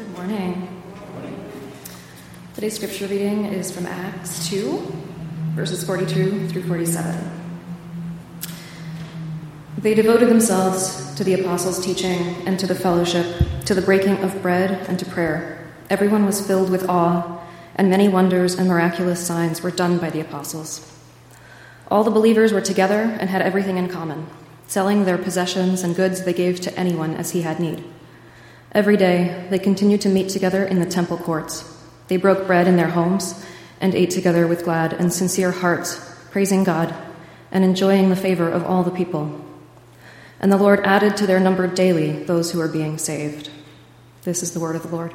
Good morning. Today's scripture reading is from Acts 2, verses 42 through 47. They devoted themselves to the apostles' teaching and to the fellowship, to the breaking of bread and to prayer. Everyone was filled with awe, and many wonders and miraculous signs were done by the apostles. All the believers were together and had everything in common. Selling their possessions and goods, they gave to anyone as he had need. Every day, they continued to meet together in the temple courts. They broke bread in their homes and ate together with glad and sincere hearts, praising God and enjoying the favor of all the people. And the Lord added to their number daily those who were being saved. This is the word of the Lord.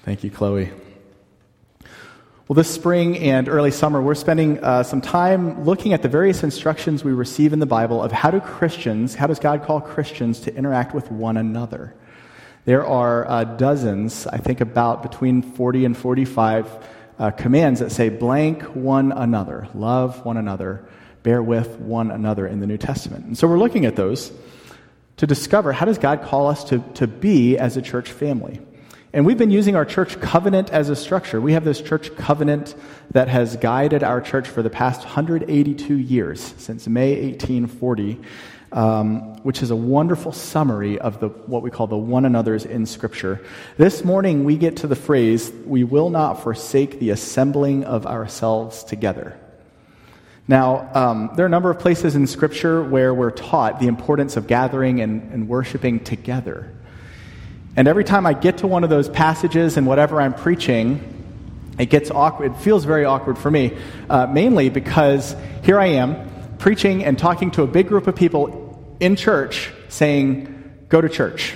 Thank you, Chloe. Well, this spring and early summer, we're spending uh, some time looking at the various instructions we receive in the Bible of how do Christians, how does God call Christians to interact with one another? There are uh, dozens, I think about between 40 and 45 uh, commands that say blank one another, love one another, bear with one another in the New Testament. And so we're looking at those to discover how does God call us to, to be as a church family? And we've been using our church covenant as a structure. We have this church covenant that has guided our church for the past 182 years, since May 1840, um, which is a wonderful summary of the, what we call the one another's in Scripture. This morning, we get to the phrase, We will not forsake the assembling of ourselves together. Now, um, there are a number of places in Scripture where we're taught the importance of gathering and, and worshiping together. And every time I get to one of those passages and whatever I'm preaching, it gets awkward. It feels very awkward for me, uh, mainly because here I am preaching and talking to a big group of people in church saying, Go to church.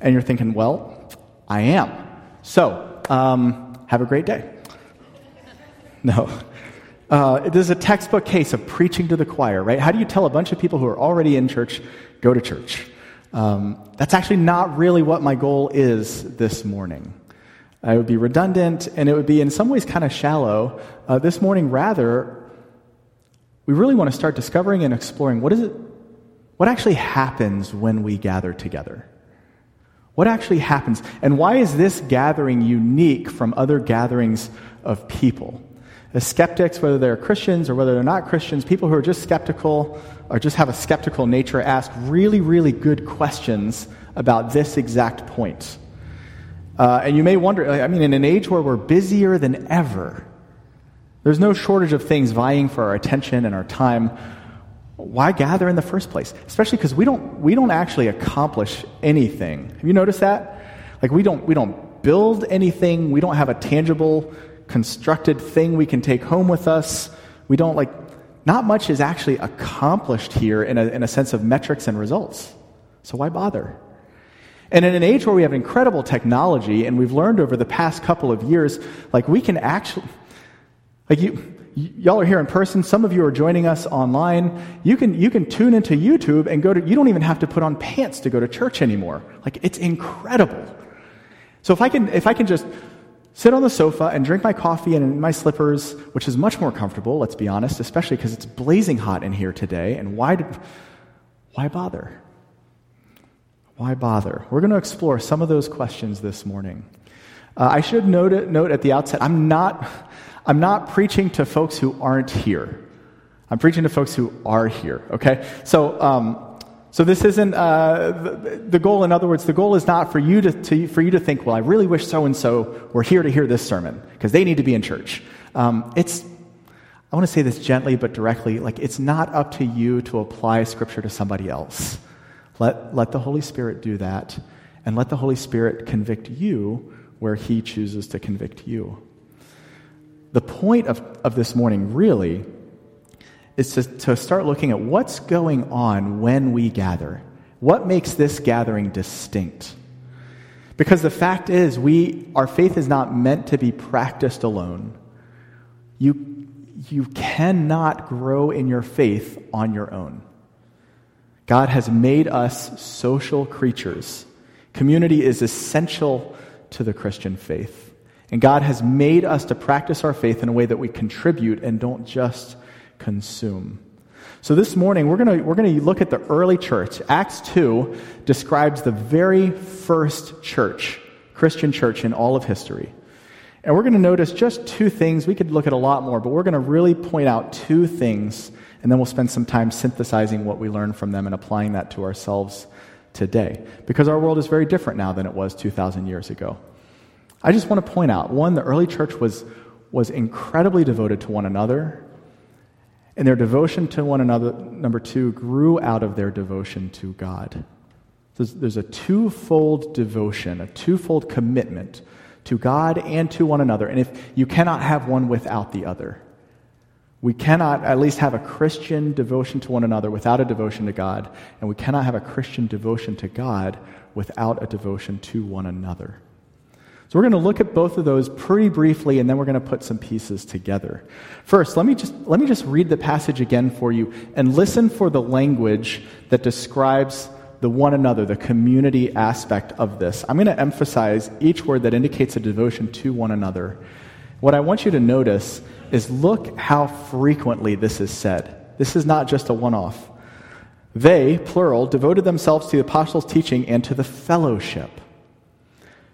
And you're thinking, Well, I am. So, um, have a great day. No. Uh, this is a textbook case of preaching to the choir, right? How do you tell a bunch of people who are already in church, go to church? Um, that's actually not really what my goal is this morning. it would be redundant and it would be in some ways kind of shallow. Uh, this morning, rather, we really want to start discovering and exploring what is it, what actually happens when we gather together. What actually happens? And why is this gathering unique from other gatherings of people? As skeptics, whether they're Christians or whether they're not Christians, people who are just skeptical or just have a skeptical nature ask really, really good questions about this exact point. Uh, and you may wonder, I mean, in an age where we're busier than ever, there's no shortage of things vying for our attention and our time. Why gather in the first place? Especially because we don't, we don't actually accomplish anything. Have you noticed that? Like, we don't, we don't build anything, we don't have a tangible constructed thing we can take home with us. We don't like, not much is actually accomplished here in a, in a sense of metrics and results. So why bother? And in an age where we have incredible technology and we've learned over the past couple of years, like we can actually, like you, y'all are here in person. Some of you are joining us online. You can, you can tune into YouTube and go to, you don't even have to put on pants to go to church anymore. Like it's incredible. So if I can, if I can just sit on the sofa and drink my coffee and in my slippers, which is much more comfortable, let's be honest, especially because it's blazing hot in here today. And why, did, why bother? Why bother? We're going to explore some of those questions this morning. Uh, I should note, note at the outset I'm not, I'm not preaching to folks who aren't here. I'm preaching to folks who are here, okay? So, um, so this isn't uh, the, goal. In other words, the goal is not for you to, to for you to think, well, I really wish so and so were here to hear this sermon because they need to be in church. Um, it's I want to say this gently but directly. Like it's not up to you to apply Scripture to somebody else. Let let the Holy Spirit do that, and let the Holy Spirit convict you where He chooses to convict you. The point of, of this morning really is to, to start looking at what's going on when we gather. What makes this gathering distinct? Because the fact is, we, our faith is not meant to be practiced alone. You, you cannot grow in your faith on your own. God has made us social creatures. Community is essential to the Christian faith. And God has made us to practice our faith in a way that we contribute and don't just consume. So this morning, we're going we're going to look at the early church. Acts 2 describes the very first church, Christian church in all of history. And we're going to notice just two things. We could look at a lot more, but we're going to really point out two things, and then we'll spend some time synthesizing what we learned from them and applying that to ourselves today. Because our world is very different now than it was 2,000 years ago. I just want to point out one, the early church was, was incredibly devoted to one another, and their devotion to one another, number two, grew out of their devotion to God. There's, there's a twofold devotion, a twofold commitment to God and to one another. And if you cannot have one without the other, we cannot at least have a Christian devotion to one another without a devotion to God, and we cannot have a Christian devotion to God without a devotion to one another. So we're going to look at both of those pretty briefly, and then we're going to put some pieces together. First, let me just, let me just read the passage again for you and listen for the language that describes the one another, the community aspect of this. I'm going to emphasize each word that indicates a devotion to one another. What I want you to notice is look how frequently this is said. This is not just a one off. They, plural, devoted themselves to the apostles' teaching and to the fellowship,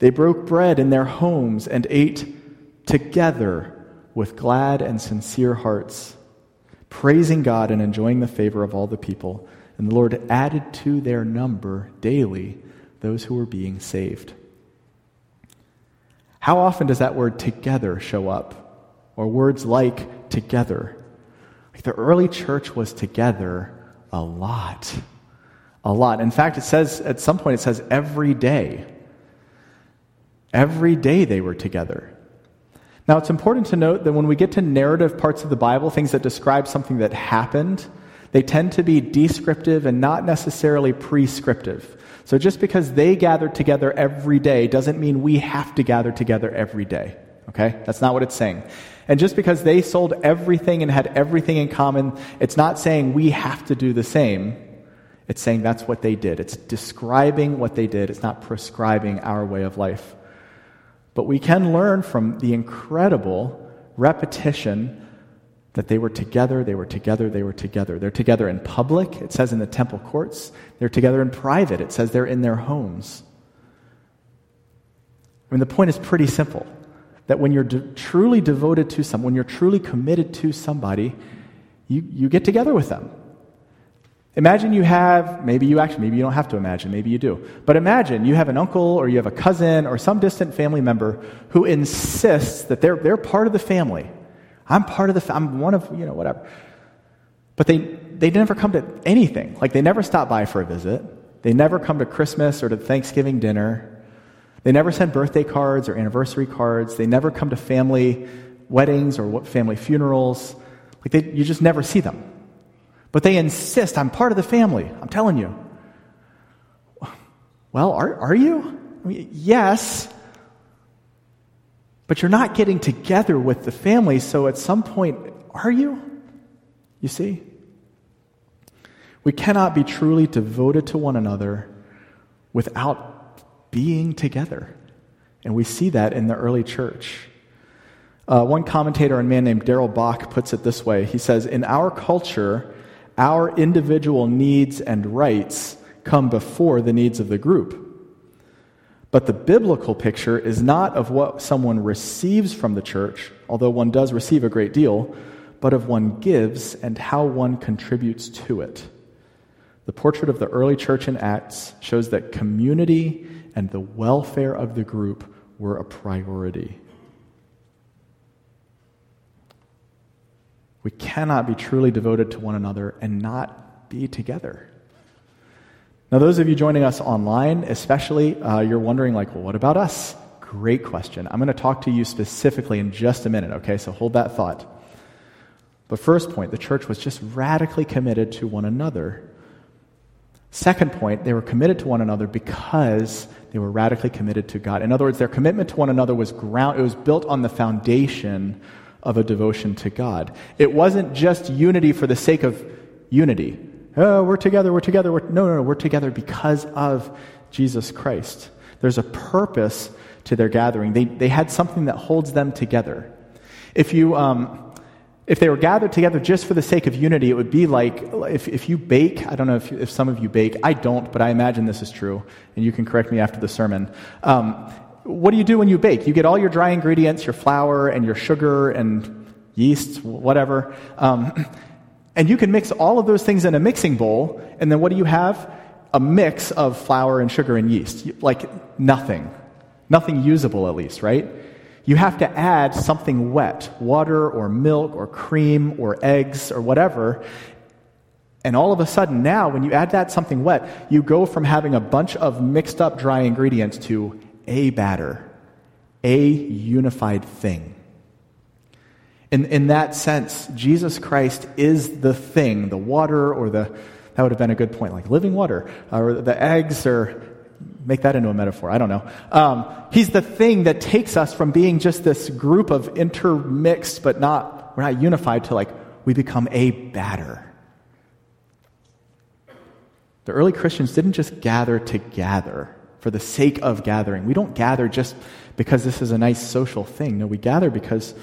They broke bread in their homes and ate together with glad and sincere hearts, praising God and enjoying the favor of all the people. And the Lord added to their number daily those who were being saved. How often does that word together show up? Or words like together? Like the early church was together a lot. A lot. In fact, it says, at some point, it says every day. Every day they were together. Now, it's important to note that when we get to narrative parts of the Bible, things that describe something that happened, they tend to be descriptive and not necessarily prescriptive. So just because they gathered together every day doesn't mean we have to gather together every day. Okay? That's not what it's saying. And just because they sold everything and had everything in common, it's not saying we have to do the same. It's saying that's what they did. It's describing what they did. It's not prescribing our way of life. But we can learn from the incredible repetition that they were together, they were together, they were together. They're together in public, it says in the temple courts. They're together in private, it says they're in their homes. I mean, the point is pretty simple that when you're de- truly devoted to someone, when you're truly committed to somebody, you, you get together with them. Imagine you have, maybe you actually, maybe you don't have to imagine, maybe you do. But imagine you have an uncle or you have a cousin or some distant family member who insists that they're, they're part of the family I'm part of the, I'm one of, you know, whatever. But they, they never come to anything. Like they never stop by for a visit. They never come to Christmas or to Thanksgiving dinner. They never send birthday cards or anniversary cards. They never come to family weddings or family funerals. Like they, you just never see them. But they insist, I'm part of the family. I'm telling you. Well, are, are you? I mean, yes, but you're not getting together with the family, so at some point, are you? You see? We cannot be truly devoted to one another without being together. And we see that in the early church. Uh, one commentator, a man named Darrell Bock, puts it this way He says, In our culture, our individual needs and rights come before the needs of the group. But the biblical picture is not of what someone receives from the church, although one does receive a great deal, but of one gives and how one contributes to it. The portrait of the early church in Acts shows that community and the welfare of the group were a priority. We cannot be truly devoted to one another and not be together. Now, those of you joining us online, especially, uh, you're wondering, like, well, what about us? Great question. I'm going to talk to you specifically in just a minute, okay? So hold that thought. But first point, the church was just radically committed to one another. Second point, they were committed to one another because they were radically committed to God. In other words, their commitment to one another was ground it was built on the foundation of a devotion to God. It wasn't just unity for the sake of unity. Oh, we're together, we're together. We're, no, no, no, we're together because of Jesus Christ. There's a purpose to their gathering. They, they had something that holds them together. If you, um, if they were gathered together just for the sake of unity, it would be like if, if you bake. I don't know if, if some of you bake. I don't, but I imagine this is true, and you can correct me after the sermon. Um, what do you do when you bake? You get all your dry ingredients, your flour and your sugar and yeast, whatever, um, and you can mix all of those things in a mixing bowl, and then what do you have? A mix of flour and sugar and yeast. Like nothing. Nothing usable, at least, right? You have to add something wet, water or milk or cream or eggs or whatever. And all of a sudden, now, when you add that something wet, you go from having a bunch of mixed up dry ingredients to a batter, a unified thing. In, in that sense, Jesus Christ is the thing, the water or the, that would have been a good point, like living water, or the eggs, or make that into a metaphor. I don't know. Um, he's the thing that takes us from being just this group of intermixed, but not, we're not unified, to like, we become a batter. The early Christians didn't just gather to gather for the sake of gathering. We don't gather just because this is a nice social thing. No, we gather because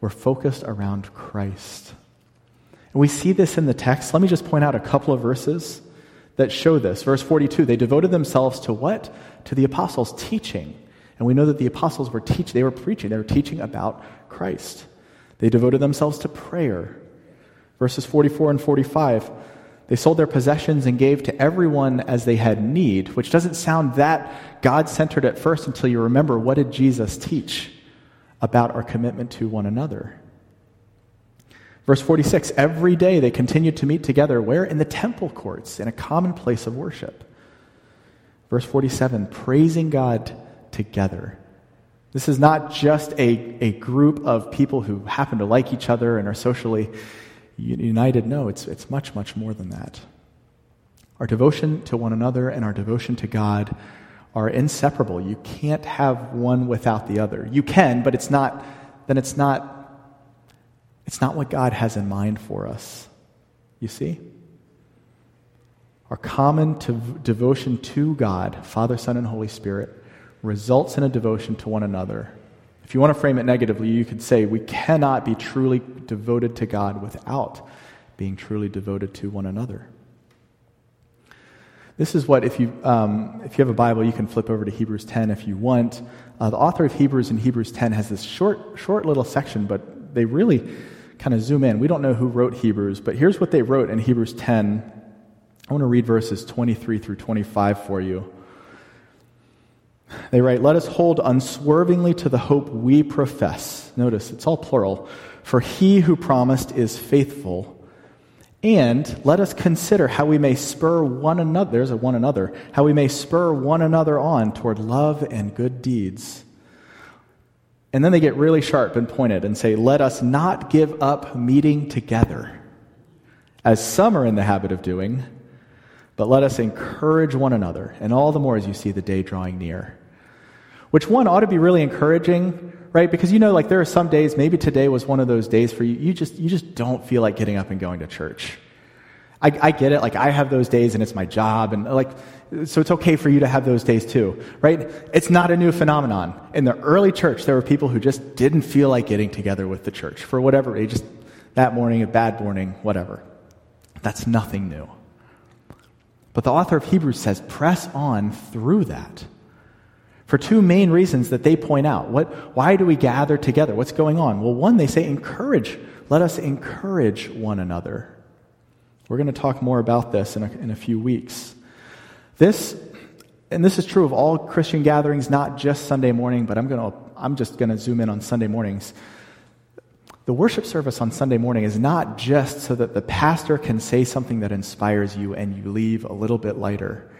we're focused around Christ. And we see this in the text. Let me just point out a couple of verses that show this. Verse 42, they devoted themselves to what? To the apostles' teaching. And we know that the apostles were teaching, they were preaching, they were teaching about Christ. They devoted themselves to prayer. Verses 44 and 45, they sold their possessions and gave to everyone as they had need, which doesn't sound that God centered at first until you remember what did Jesus teach about our commitment to one another. Verse 46 Every day they continued to meet together. Where? In the temple courts, in a common place of worship. Verse 47 Praising God together. This is not just a, a group of people who happen to like each other and are socially united. No, it's, it's much, much more than that. Our devotion to one another and our devotion to God are inseparable. You can't have one without the other. You can, but it's not, then it's not it's not what God has in mind for us. You see? Our common to devotion to God, Father, Son, and Holy Spirit, results in a devotion to one another. If you want to frame it negatively, you could say we cannot be truly devoted to God without being truly devoted to one another. This is what, if you, um, if you have a Bible, you can flip over to Hebrews 10 if you want. Uh, the author of Hebrews in Hebrews 10 has this short, short little section, but they really kind of zoom in. We don't know who wrote Hebrews, but here's what they wrote in Hebrews 10. I want to read verses 23 through 25 for you. They write, Let us hold unswervingly to the hope we profess. Notice, it's all plural. For he who promised is faithful. And let us consider how we may spur one another, there's a one another, how we may spur one another on toward love and good deeds. And then they get really sharp and pointed and say, Let us not give up meeting together, as some are in the habit of doing, but let us encourage one another, and all the more as you see the day drawing near. Which one ought to be really encouraging, right? Because you know, like there are some days, maybe today was one of those days for you, you just, you just don't feel like getting up and going to church. I, I get it. Like I have those days and it's my job and like, so it's okay for you to have those days too, right? It's not a new phenomenon. In the early church, there were people who just didn't feel like getting together with the church for whatever just that morning, a bad morning, whatever. That's nothing new. But the author of Hebrews says, press on through that. For two main reasons that they point out. What, why do we gather together? What's going on? Well, one, they say encourage. Let us encourage one another. We're going to talk more about this in a, in a few weeks. This, and this is true of all Christian gatherings, not just Sunday morning, but I'm, going to, I'm just going to zoom in on Sunday mornings. The worship service on Sunday morning is not just so that the pastor can say something that inspires you and you leave a little bit lighter.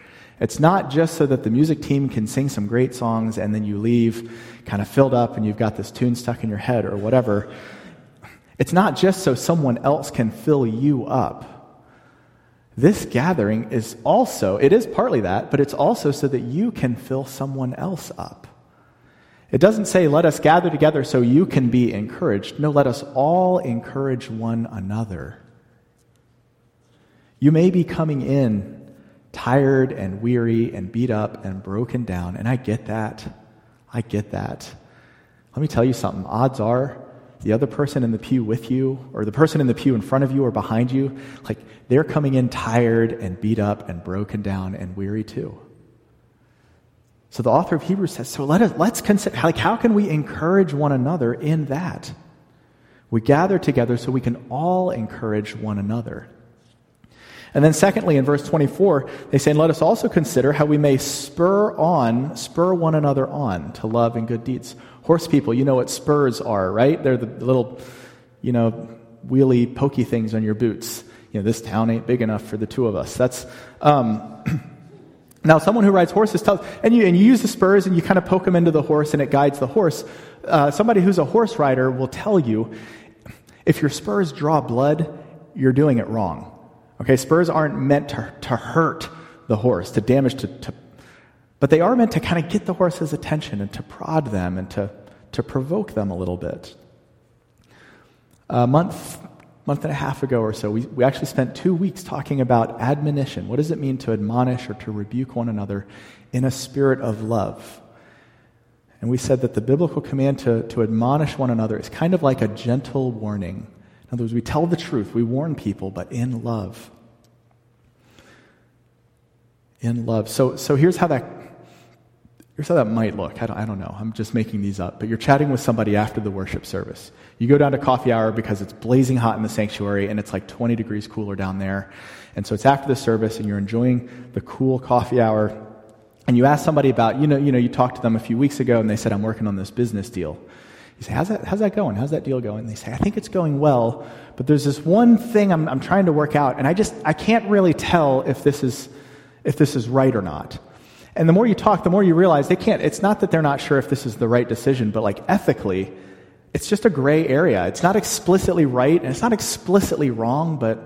It's not just so that the music team can sing some great songs and then you leave kind of filled up and you've got this tune stuck in your head or whatever. It's not just so someone else can fill you up. This gathering is also, it is partly that, but it's also so that you can fill someone else up. It doesn't say, let us gather together so you can be encouraged. No, let us all encourage one another. You may be coming in tired and weary and beat up and broken down, and I get that. I get that. Let me tell you something. Odds are the other person in the pew with you, or the person in the pew in front of you or behind you, like they're coming in tired and beat up and broken down and weary too. So the author of Hebrews says, so let us, let's consider, like, how can we encourage one another in that? We gather together so we can all encourage one another. And then secondly, in verse 24, they say, let us also consider how we may spur on, spur one another on to love and good deeds. Horse people, you know what spurs are, right? They're the little, you know, wheelie, pokey things on your boots. You know, this town ain't big enough for the two of us. That's, um, now someone who rides horses tells, and you, and you use the spurs and you kind of poke them into the horse and it guides the horse. Uh, somebody who's a horse rider will tell you, if your spurs draw blood, you're doing it wrong. Okay, spurs aren't meant to, to hurt the horse, to damage, to, to but they are meant to kind of get the horse's attention and to prod them and to, to provoke them a little bit. A month, month and a half ago or so, we, we actually spent two weeks talking about admonition. What does it mean to admonish or to rebuke one another in a spirit of love? And we said that the biblical command to, to admonish one another is kind of like a gentle warning. In other words, we tell the truth, we warn people, but in love. In love. So, so here's how that Here's how that might look. I don't, I don't, know. I'm just making these up. But you're chatting with somebody after the worship service. You go down to coffee hour because it's blazing hot in the sanctuary and it's like 20 degrees cooler down there. And so it's after the service and you're enjoying the cool coffee hour. And you ask somebody about, you know, you know, you talked to them a few weeks ago and they said, I'm working on this business deal. You say, how's that, how's that going? How's that deal going? And they say, I think it's going well, but there's this one thing I'm, I'm trying to work out and I just, I can't really tell if this is, if this is right or not. And the more you talk, the more you realize they can't, it's not that they're not sure if this is the right decision, but like ethically, it's just a gray area. It's not explicitly right and it's not explicitly wrong, but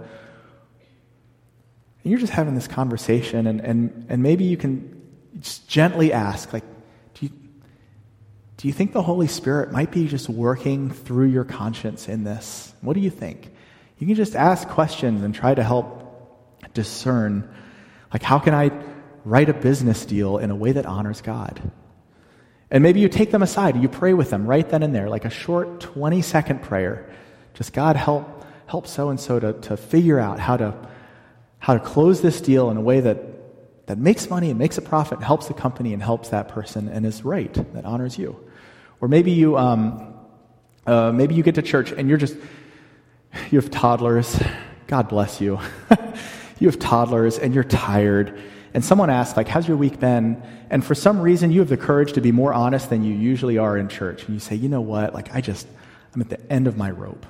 you're just having this conversation and, and, and maybe you can just gently ask, like, do you, do you think the Holy Spirit might be just working through your conscience in this? What do you think? You can just ask questions and try to help discern, like, how can I write a business deal in a way that honors God. And maybe you take them aside, you pray with them right then and there, like a short 20 second prayer. Just God help help so and so to figure out how to how to close this deal in a way that that makes money and makes a profit, and helps the company and helps that person and is right, that honors you. Or maybe you um, uh, maybe you get to church and you're just you have toddlers. God bless you. you have toddlers and you're tired and someone asks, like, how's your week been? And for some reason, you have the courage to be more honest than you usually are in church. And you say, you know what? Like, I just, I'm at the end of my rope.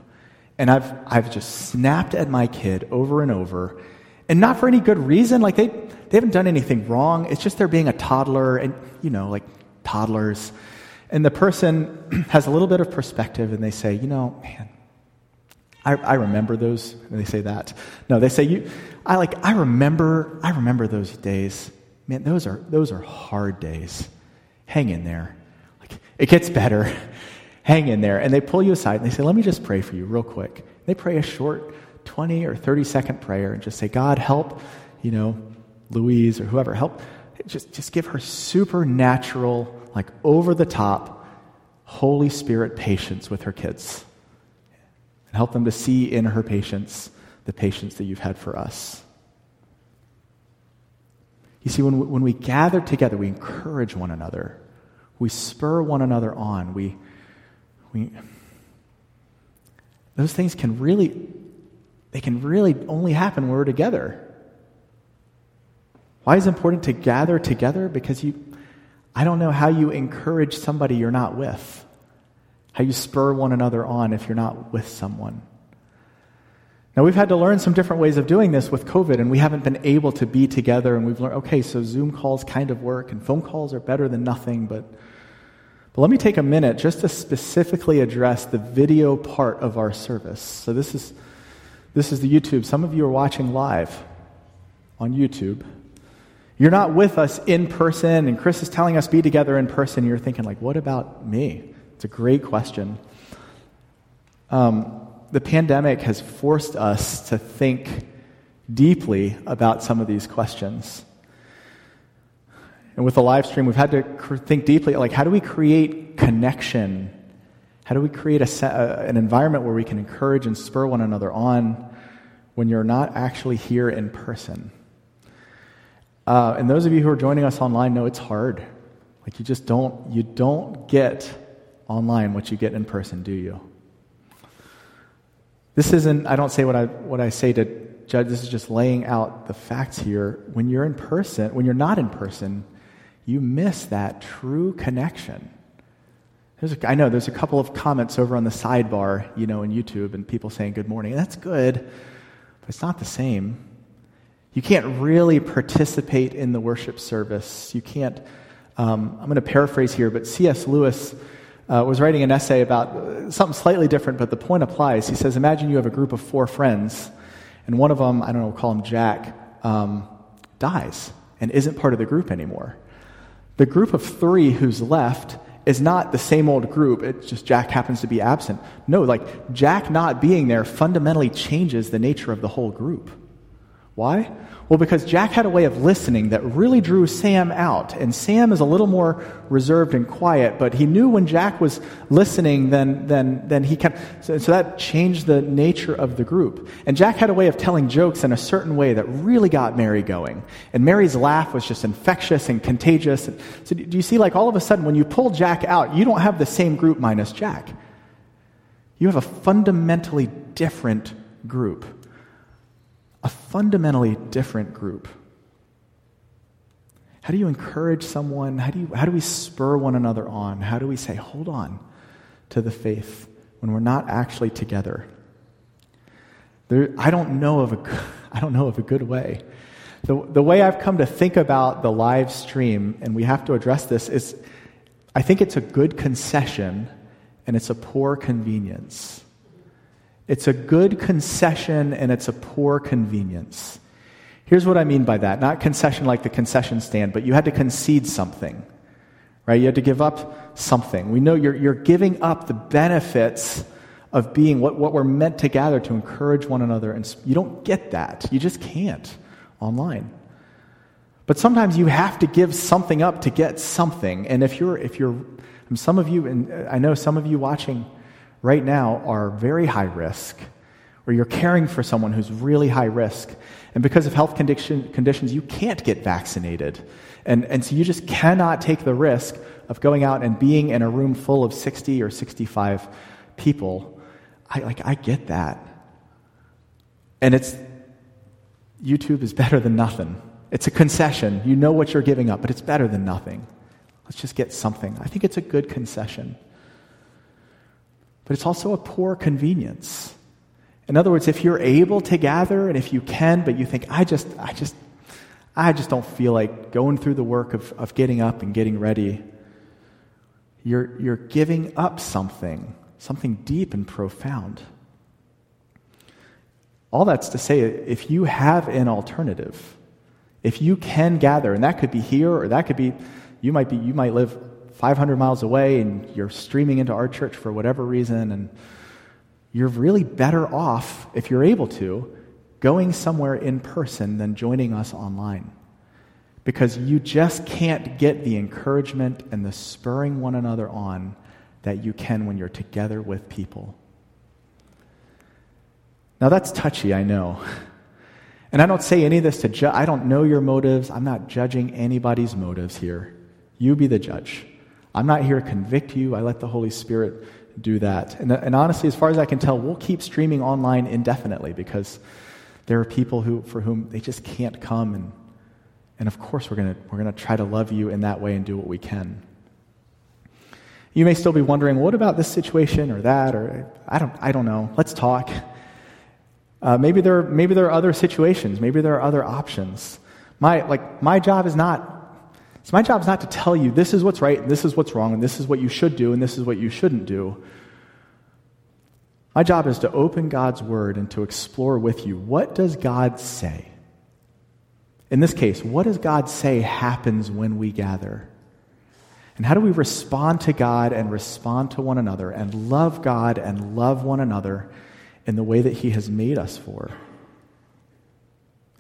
And I've, I've just snapped at my kid over and over. And not for any good reason. Like, they, they haven't done anything wrong. It's just they're being a toddler and, you know, like toddlers. And the person has a little bit of perspective and they say, you know, man, I, I remember those. They say that. No, they say, you, I like I remember I remember those days. Man, those are those are hard days. Hang in there. Like it gets better. Hang in there. And they pull you aside and they say, Let me just pray for you real quick. They pray a short 20 or 30 second prayer and just say, God, help, you know, Louise or whoever, help. Just, just give her supernatural, like over the top, Holy Spirit patience with her kids. And help them to see in her patience the patience that you've had for us. You see, when we, when we gather together, we encourage one another, we spur one another on, we, we, those things can really, they can really only happen when we're together. Why is it important to gather together? Because you, I don't know how you encourage somebody you're not with, how you spur one another on if you're not with someone. Now, we've had to learn some different ways of doing this with COVID, and we haven't been able to be together. And we've learned, okay, so Zoom calls kind of work, and phone calls are better than nothing, but, But let me take a minute just to specifically address the video part of our service. So this is this is the YouTube. Some of you are watching live on YouTube. You're not with us in person, and Chris is telling us be together in person. You're thinking, like, what about me? It's a great question. Um, the pandemic has forced us to think deeply about some of these questions. And with the live stream, we've had to think deeply like, how do we create connection? How do we create a, an environment where we can encourage and spur one another on when you're not actually here in person? Uh, and those of you who are joining us online know it's hard. Like you just don't you don't get online what you get in person, do you? This isn't I don't say what I what I say to judge this is just laying out the facts here. When you're in person, when you're not in person, you miss that true connection. A, I know there's a couple of comments over on the sidebar, you know, in YouTube, and people saying good morning. That's good, but it's not the same. You can't really participate in the worship service. You can't, um, I'm going to paraphrase here, but C.S. Lewis uh, was writing an essay about something slightly different, but the point applies. He says, Imagine you have a group of four friends, and one of them, I don't know, we'll call him Jack, um, dies and isn't part of the group anymore. The group of three who's left is not the same old group. It's just Jack happens to be absent. No, like Jack not being there fundamentally changes the nature of the whole group. Why? Well, because Jack had a way of listening that really drew Sam out. And Sam is a little more reserved and quiet, but he knew when Jack was listening, then, then, then he kept. So, so that changed the nature of the group. And Jack had a way of telling jokes in a certain way that really got Mary going. And Mary's laugh was just infectious and contagious. So do you see, like, all of a sudden, when you pull Jack out, you don't have the same group minus Jack. You have a fundamentally different group a fundamentally different group. How do you encourage someone? How do, you, how do we spur one another on? How do we say, hold on to the faith when we're not actually together? There, I, don't know of a, I don't know of a good way. The, the way I've come to think about the live stream, and we have to address this, is I think it's a good concession and it's a poor convenience. It's a good concession and it's a poor convenience. Here's what I mean by that not concession like the concession stand, but you had to concede something, right? You had to give up something. We know you're, you're giving up the benefits of being what, what we're meant to gather to encourage one another. And you don't get that. You just can't online. But sometimes you have to give something up to get something. And if you're, if you're, some of you, and uh, I know some of you watching, right now are very high risk, or you're caring for someone who's really high risk. And because of health condition, conditions, you can't get vaccinated. And, and so you just cannot take the risk of going out and being in a room full of 60 or 65 people. I, like, I get that. And it's, YouTube is better than nothing. It's a concession. You know what you're giving up, but it's better than nothing. Let's just get something. I think it's a good concession but it's also a poor convenience. In other words, if you're able to gather and if you can, but you think, I just, I just, I just don't feel like going through the work of, of getting up and getting ready, you're, you're giving up something, something deep and profound. All that's to say, if you have an alternative, if you can gather, and that could be here or that could be, you might be, you might live 500 miles away and you're streaming into our church for whatever reason, and you're really better off, if you're able to, going somewhere in person than joining us online. Because you just can't get the encouragement and the spurring one another on that you can when you're together with people. Now, that's touchy, I know. And I don't say any of this to judge. I don't know your motives. I'm not judging anybody's motives here. You be the judge. I'm not here to convict you. I let the Holy Spirit do that. And, and, honestly, as far as I can tell, we'll keep streaming online indefinitely because there are people who, for whom they just can't come. And, and of course, we're going we're going to try to love you in that way and do what we can. You may still be wondering, what about this situation or that? Or I don't, I don't know. Let's talk. Uh, maybe, there, maybe there are other situations. Maybe there are other options. My, like, my job is not So my job is not to tell you this is what's right, and this is what's wrong, and this is what you should do, and this is what you shouldn't do. My job is to open God's word and to explore with you what does God say? In this case, what does God say happens when we gather? And how do we respond to God and respond to one another and love God and love one another in the way that He has made us for?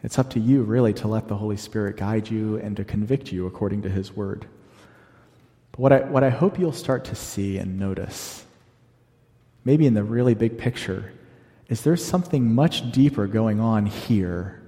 It's up to you, really, to let the Holy Spirit guide you and to convict you according to His Word. But what I, what I hope you'll start to see and notice, maybe in the really big picture, is there's something much deeper going on here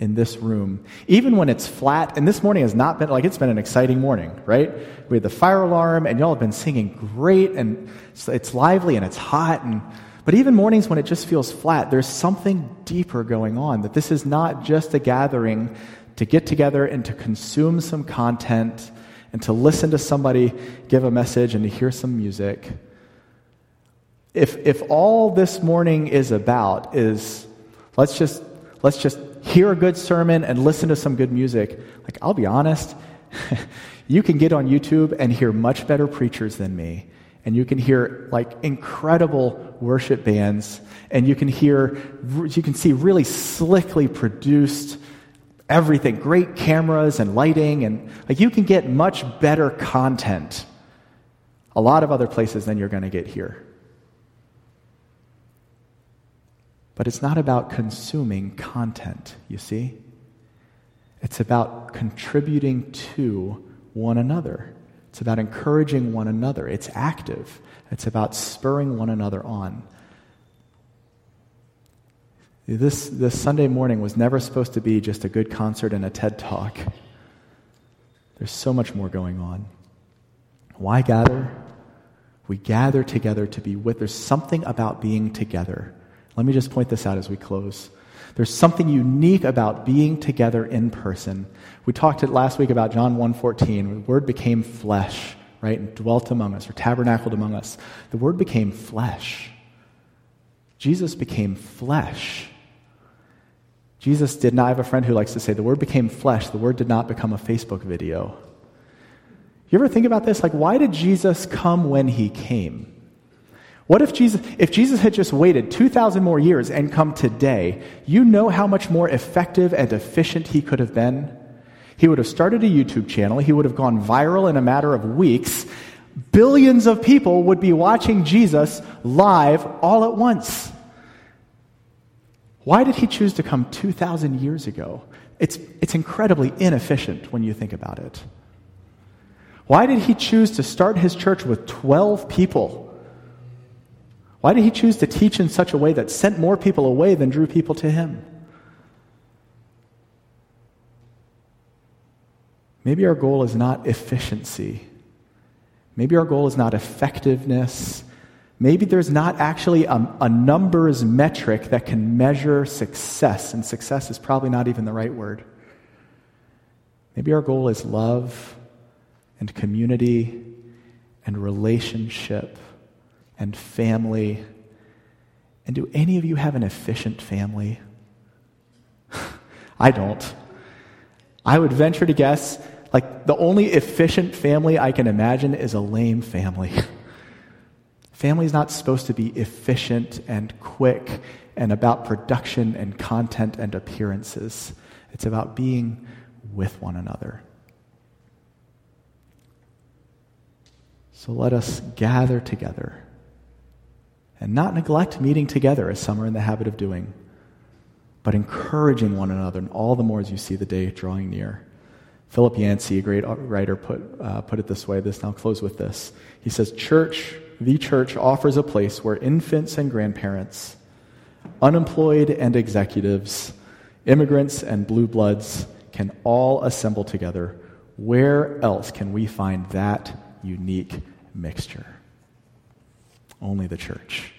in this room, even when it's flat. And this morning has not been like it's been an exciting morning, right? We had the fire alarm, and y'all have been singing great, and it's, it's lively and it's hot. And but even mornings when it just feels flat, there's something deeper going on. That this is not just a gathering to get together and to consume some content and to listen to somebody give a message and to hear some music. If if all this morning is about is let's just let's just hear a good sermon and listen to some good music, like, I'll be honest, you can get on YouTube and hear much better preachers than me. And you can hear like incredible worship bands, and you can hear, you can see really slickly produced everything, great cameras and lighting, and like you can get much better content a lot of other places than you're going to get here. But it's not about consuming content, you see? It's about contributing to one another. It's about encouraging one another. It's active. It's about spurring one another on. This, this Sunday morning was never supposed to be just a good concert and a TED talk. There's so much more going on. Why gather? We gather together to be with. There's something about being together let me just point this out as we close. There's something unique about being together in person. We talked last week about John 1:14. The word became flesh, right? And dwelt among us or tabernacled among us. The word became flesh. Jesus became flesh. Jesus did not I have a friend who likes to say the word became flesh. The word did not become a Facebook video. You ever think about this? Like, why did Jesus come when he came? What if Jesus, if Jesus had just waited 2,000 more years and come today, you know how much more effective and efficient he could have been? He would have started a YouTube channel. He would have gone viral in a matter of weeks. Billions of people would be watching Jesus live all at once. Why did he choose to come 2,000 years ago? It's, it's incredibly inefficient when you think about it. Why did he choose to start his church with 12 people? Why did he choose to teach in such a way that sent more people away than drew people to him? Maybe our goal is not efficiency. Maybe our goal is not effectiveness. Maybe there's not actually a, a, numbers metric that can measure success, and success is probably not even the right word. Maybe our goal is love and community and relationship and family. And do any of you have an efficient family? I don't. I would venture to guess, like, the only efficient family I can imagine is a lame family. family is not supposed to be efficient and quick and about production and content and appearances. It's about being with one another. So let us gather together and not neglect meeting together as some are in the habit of doing, but encouraging one another, and all the more as you see the day drawing near. Philip Yancey, a great writer, put, uh, put it this way. This, I'll close with this. He says, Church, the church offers a place where infants and grandparents, unemployed and executives, immigrants and blue bloods can all assemble together. Where else can we find that unique mixture? Only the church.